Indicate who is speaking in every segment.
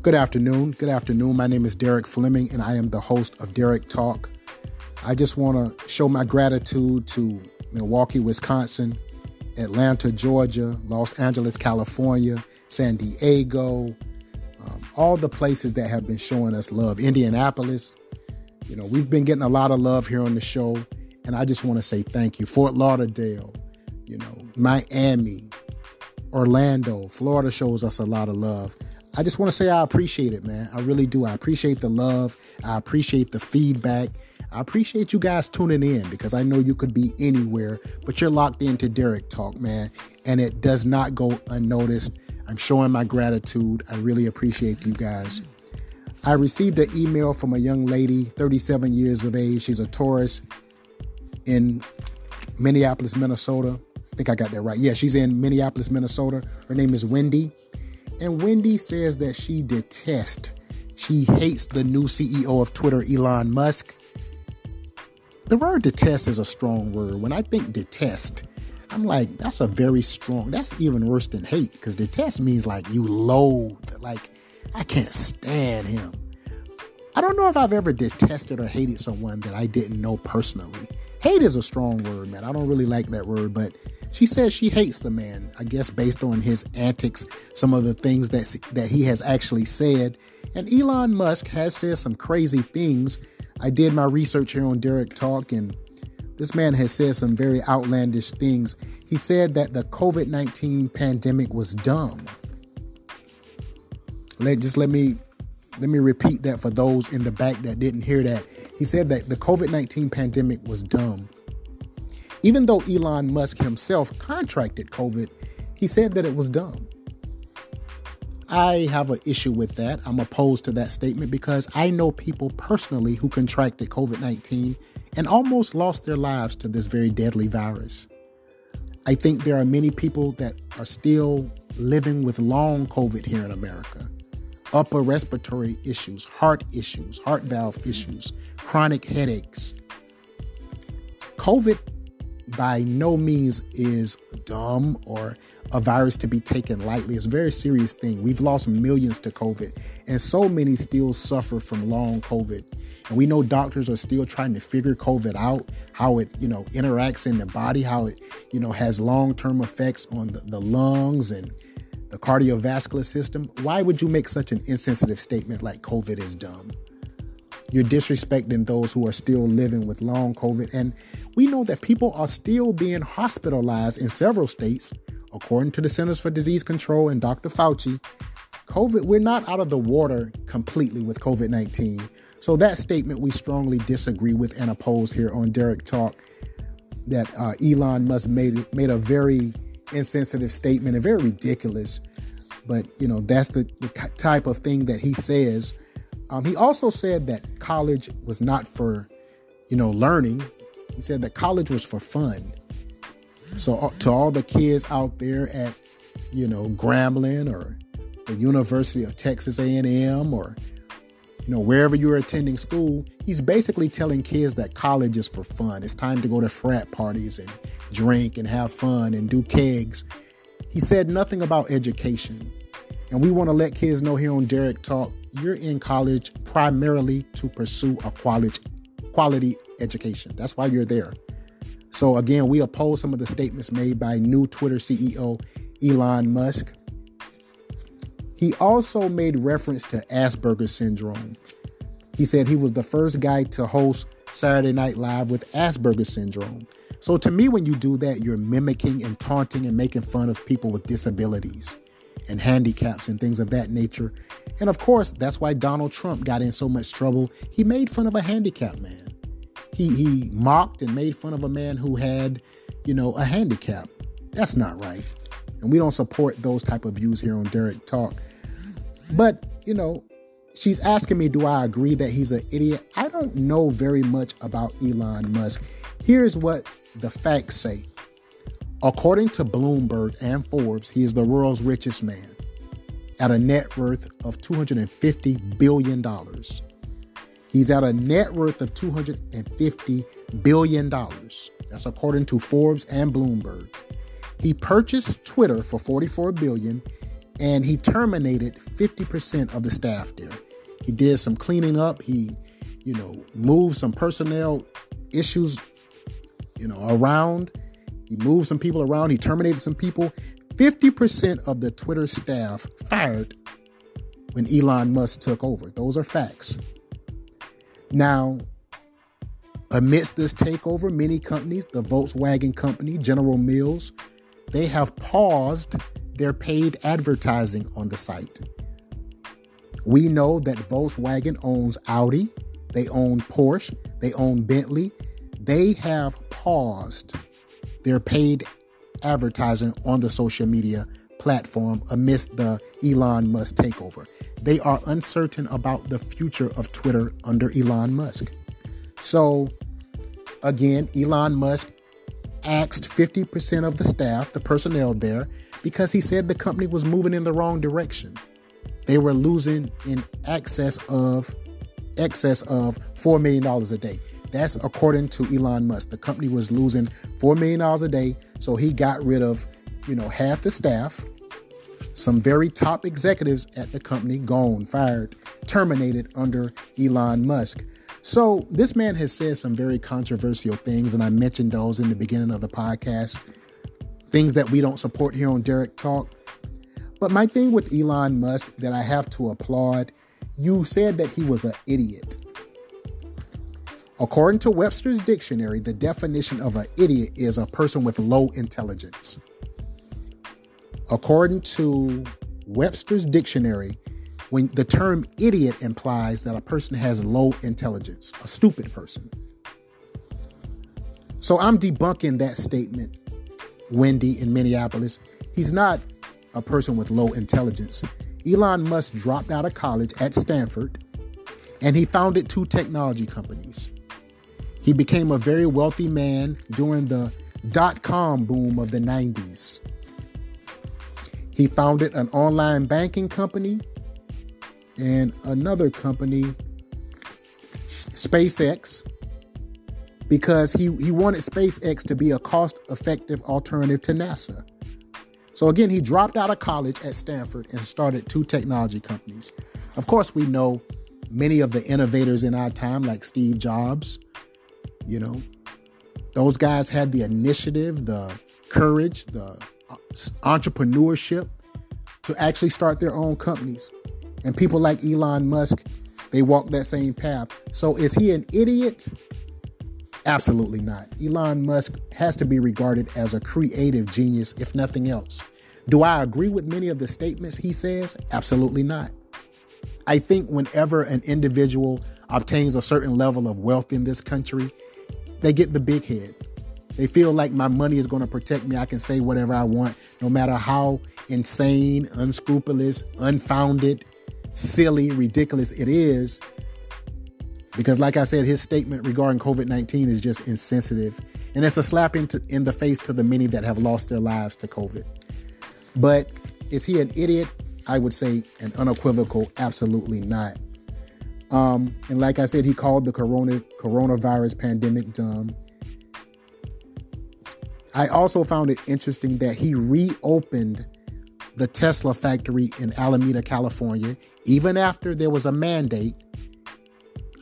Speaker 1: Good afternoon. Good afternoon. My name is Derrick Fleming, and I am the host of Derrick Talk. I just want to show my gratitude to Milwaukee, Wisconsin, Atlanta, Georgia, Los Angeles, California, San Diego, um, all the places that have been showing us love. Indianapolis, you know, we've been getting a lot of love here on the show, and I just want to say thank you. Fort Lauderdale, you know, Miami, Orlando, Florida shows us a lot of love. I just want to say I appreciate it, man. I really do. I appreciate the love. I appreciate the feedback. I appreciate you guys tuning in because I know you could be anywhere, but you're locked into Derrick Talk, man, and it does not go unnoticed. I'm showing my gratitude. I really appreciate you guys. I received an email from a young lady, 37 years of age. She's a tourist in Minneapolis, Minnesota. I think I got that right. Yeah, she's in Minneapolis, Minnesota. Her name is Wendy. And Wendy says that she detests, she hates the new CEO of Twitter, Elon Musk. The word detest is a strong word. When I think detest, I'm like, that's a very strong, that's even worse than hate, because detest means like you loathe, like, I can't stand him. I don't know if I've ever detested or hated someone that I didn't know personally. Hate is a strong word, man. I don't really like that word, but she says she hates the man, I guess based on his antics, some of the things that that he has actually said. And Elon Musk has said some crazy things. I did my research here on Derrick Talk and this man has said some very outlandish things. He said that the COVID-19 pandemic was dumb. Let just let me let me repeat that for those in the back that didn't hear that. He said that the COVID-19 pandemic was dumb. Even though Elon Musk himself contracted COVID, he said that it was dumb. I have an issue with that. I'm opposed to that statement because I know people personally who contracted COVID 19 and almost lost their lives to this very deadly virus. I think there are many people that are still living with long COVID here in America upper respiratory issues, heart issues, heart valve issues, chronic headaches. COVID by no means is dumb or a virus to be taken lightly. It's a very serious thing. We've lost millions to COVID, and so many still suffer from long COVID. And we know doctors are still trying to figure COVID out, how it, you know, interacts in the body, how it, you know, has long-term effects on the, the lungs and the cardiovascular system. Why would you make such an insensitive statement like COVID is dumb? You're disrespecting those who are still living with long COVID. And we know that people are still being hospitalized in several states, according to the Centers for Disease Control and Dr. Fauci. COVID, we're not out of the water completely with COVID 19. So that statement we strongly disagree with and oppose here on Derrick Talk. That uh, Elon Musk made made a very insensitive statement and very ridiculous. But you know that's the, the type of thing that he says um, he also said that college was not for, you know, learning. He said that college was for fun. So uh, to all the kids out there at, you know, Grambling or the University of Texas A&M or, you know, wherever you're attending school, he's basically telling kids that college is for fun. It's time to go to frat parties and drink and have fun and do kegs. He said nothing about education. And we want to let kids know here on Derrick Talk you're in college primarily to pursue a quality quality education. That's why you're there. So again, we oppose some of the statements made by new Twitter CEO Elon Musk. He also made reference to Asperger's syndrome. He said he was the first guy to host Saturday Night Live with Asperger's syndrome. So to me, when you do that, you're mimicking and taunting and making fun of people with disabilities and handicaps and things of that nature. And of course, that's why Donald Trump got in so much trouble. He made fun of a handicapped man. He he mocked and made fun of a man who had, you know, a handicap. That's not right. And we don't support those type of views here on Derrick Talk. But, you know, she's asking me, do I agree that he's an idiot? I don't know very much about Elon Musk. Here's what the facts say. According to Bloomberg and Forbes, he is the world's richest man at a net worth of $250 billion. He's at a net worth of $250 billion. That's according to Forbes and Bloomberg. He purchased Twitter for 44 billion and he terminated 50% of the staff there. He did some cleaning up. He, you know, moved some personnel issues, you know, around. He moved some people around. He terminated some people. 50% of the Twitter staff fired when Elon Musk took over. Those are facts. Now, amidst this takeover, many companies, the Volkswagen company, General Mills, they have paused their paid advertising on the site. We know that Volkswagen owns Audi, they own Porsche, they own Bentley. They have paused their paid advertising on the social media platform amidst the Elon Musk takeover. They are uncertain about the future of Twitter under Elon Musk. So, again, Elon Musk axed 50% of the staff, the personnel there, because he said the company was moving in the wrong direction. They were losing in excess of excess of $4 million a day. That's according to Elon Musk. The company was losing $4 million a day, so he got rid of, you know, half the staff, some very top executives at the company gone, fired, terminated under Elon Musk. So this man has said some very controversial things, and I mentioned those in the beginning of the podcast. Things that we don't support here on Derrick Talk. But my thing with Elon Musk that I have to applaud, you said that he was an idiot. According to Webster's dictionary, the definition of an idiot is a person with low intelligence. According to Webster's dictionary, when the term idiot implies that a person has low intelligence, a stupid person. So I'm debunking that statement, Wendy in Minneapolis. He's not a person with low intelligence. Elon Musk dropped out of college at Stanford and he founded two technology companies. He became a very wealthy man during the dot com boom of the 90s. He founded an online banking company and another company, SpaceX, because he, he wanted SpaceX to be a cost effective alternative to NASA. So again, he dropped out of college at Stanford and started two technology companies. Of course, we know many of the innovators in our time, like Steve Jobs, you know, those guys had the initiative, the courage, the uh, entrepreneurship to actually start their own companies. And people like Elon Musk, they walk that same path. So is he an idiot? Absolutely not. Elon Musk has to be regarded as a creative genius, if nothing else. Do I agree with many of the statements he says? Absolutely not. I think whenever an individual obtains a certain level of wealth in this country, they get the big head. They feel like my money is going to protect me. I can say whatever I want, no matter how insane, unscrupulous, unfounded, silly, ridiculous it is. Because, like I said, his statement regarding COVID 19 is just insensitive. And it's a slap into, in the face to the many that have lost their lives to COVID. But is he an idiot? I would say an unequivocal absolutely not. Um, and like I said, he called the corona coronavirus pandemic dumb. I also found it interesting that he reopened the Tesla factory in Alameda, California, even after there was a mandate,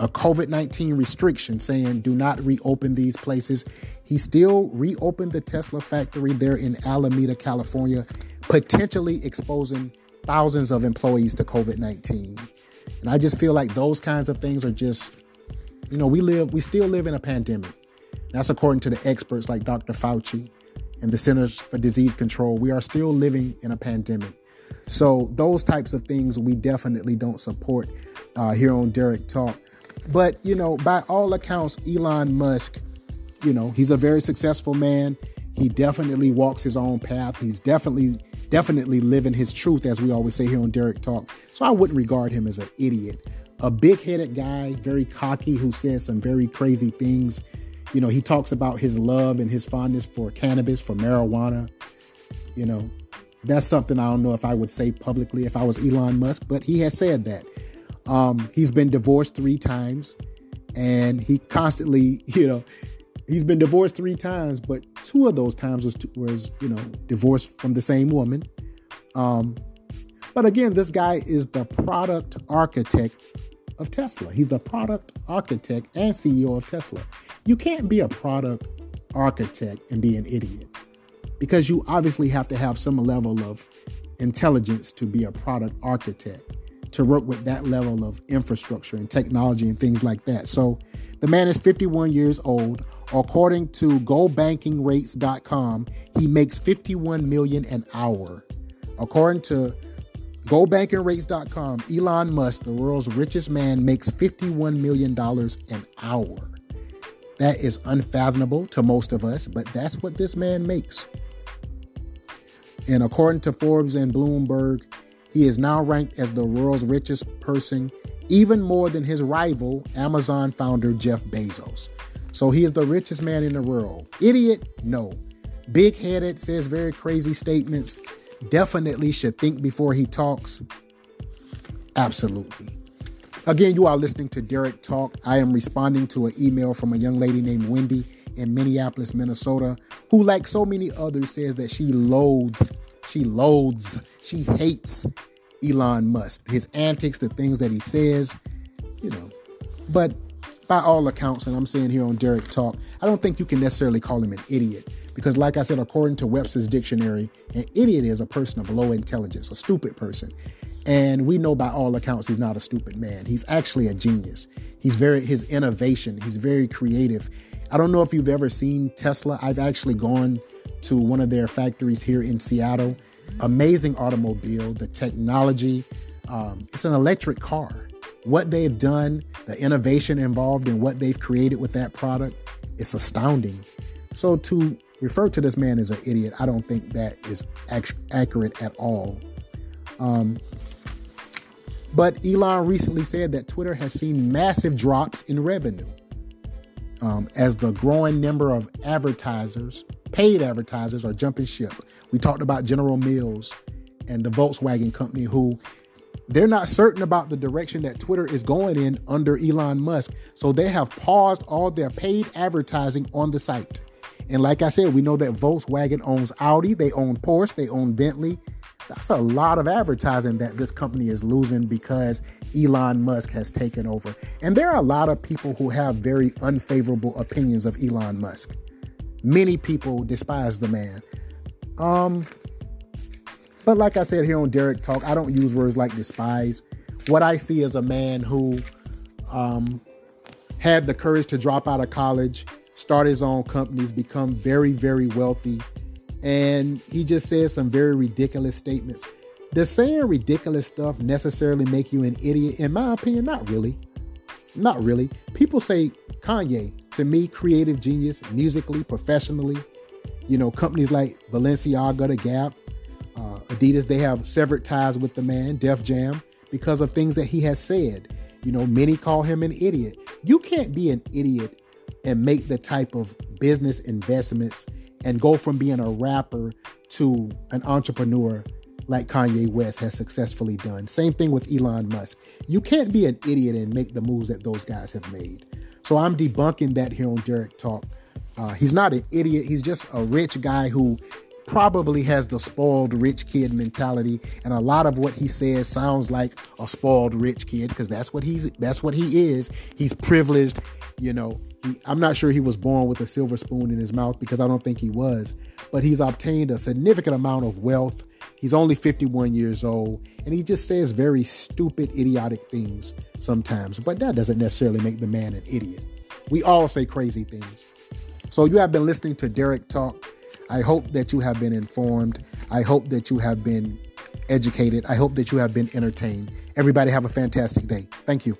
Speaker 1: a COVID 19 restriction saying do not reopen these places. He still reopened the Tesla factory there in Alameda, California, potentially exposing thousands of employees to COVID 19. And I just feel like those kinds of things are just, you know, we live, we still live in a pandemic. That's according to the experts like Dr. Fauci and the Centers for Disease Control, we are still living in a pandemic. So those types of things we definitely don't support uh, here on Derrick Talk. But you know, by all accounts, Elon Musk, you know, he's a very successful man. He definitely walks his own path. He's definitely, definitely living his truth, as we always say here on Derrick Talk. So I wouldn't regard him as an idiot. A big headed guy, very cocky, who says some very crazy things you know, he talks about his love and his fondness for cannabis, for marijuana. You know, that's something I don't know if I would say publicly if I was Elon Musk, but he has said that. Um, he's been divorced three times, and he constantly, you know, he's been divorced three times, but two of those times was was you know divorced from the same woman. Um, But again, this guy is the product architect of Tesla. He's the product architect and CEO of Tesla. You can't be a product architect and be an idiot because you obviously have to have some level of intelligence to be a product architect, to work with that level of infrastructure and technology and things like that. So the man is 51 years old. According to GoBankingRates.com, he makes 51 million an hour. According to GoBankingRates.com, Elon Musk, the world's richest man, makes $51 million an hour. That is unfathomable to most of us, but that's what this man makes. And according to Forbes and Bloomberg, he is now ranked as the world's richest person, even more than his rival, Amazon founder Jeff Bezos. So he is the richest man in the world. Idiot? No. Big headed, says very crazy statements. Definitely should think before he talks. Absolutely. Again, you are listening to Derrick Talk. I am responding to an email from a young lady named Wendy in Minneapolis, Minnesota, who, like so many others, says that she loathes, she loathes, she hates Elon Musk, his antics, the things that he says, you know. But by all accounts, and I'm saying here on Derrick Talk, I don't think you can necessarily call him an idiot. Because, like I said, according to Webster's dictionary, an idiot is a person of low intelligence, a stupid person. And we know by all accounts he's not a stupid man. He's actually a genius. He's very his innovation, he's very creative. I don't know if you've ever seen Tesla. I've actually gone to one of their factories here in Seattle. Amazing automobile, the technology. Um, it's an electric car. What they've done, the innovation involved in what they've created with that product, it's astounding. So to refer to this man as an idiot, I don't think that is ac- accurate at all. Um, but Elon recently said that Twitter has seen massive drops in revenue um, as the growing number of advertisers, paid advertisers, are jumping ship. We talked about General Mills and the Volkswagen company, who they're not certain about the direction that Twitter is going in under Elon Musk. So they have paused all their paid advertising on the site. And like I said, we know that Volkswagen owns Audi, they own Porsche, they own Bentley. That's a lot of advertising that this company is losing because Elon Musk has taken over. And there are a lot of people who have very unfavorable opinions of Elon Musk. Many people despise the man. Um, but like I said here on Derrick Talk, I don't use words like despise. What I see is a man who um, had the courage to drop out of college, start his own companies, become very, very wealthy. And he just said some very ridiculous statements. Does saying ridiculous stuff necessarily make you an idiot? In my opinion, not really. Not really. People say Kanye, to me, creative genius, musically, professionally. You know, companies like Balenciaga, The Gap, uh, Adidas, they have severed ties with the man, Def Jam, because of things that he has said. You know, many call him an idiot. You can't be an idiot and make the type of business investments and go from being a rapper to an entrepreneur like Kanye West has successfully done. Same thing with Elon Musk. You can't be an idiot and make the moves that those guys have made. So I'm debunking that here on Derrick Talk. Uh, he's not an idiot. He's just a rich guy who probably has the spoiled rich kid mentality and a lot of what he says sounds like a spoiled rich kid because that's what he's that's what he is. He's privileged you know. He, i'm not sure he was born with a silver spoon in his mouth because i don't think he was but he's obtained a significant amount of wealth. He's only 51 years old and he just says very stupid idiotic things sometimes but that doesn't necessarily make the man an idiot. We all say crazy things. So you have been listening to derrick talk I hope that you have been informed. I hope that you have been educated. I hope that you have been entertained. Everybody have a fantastic day. Thank you.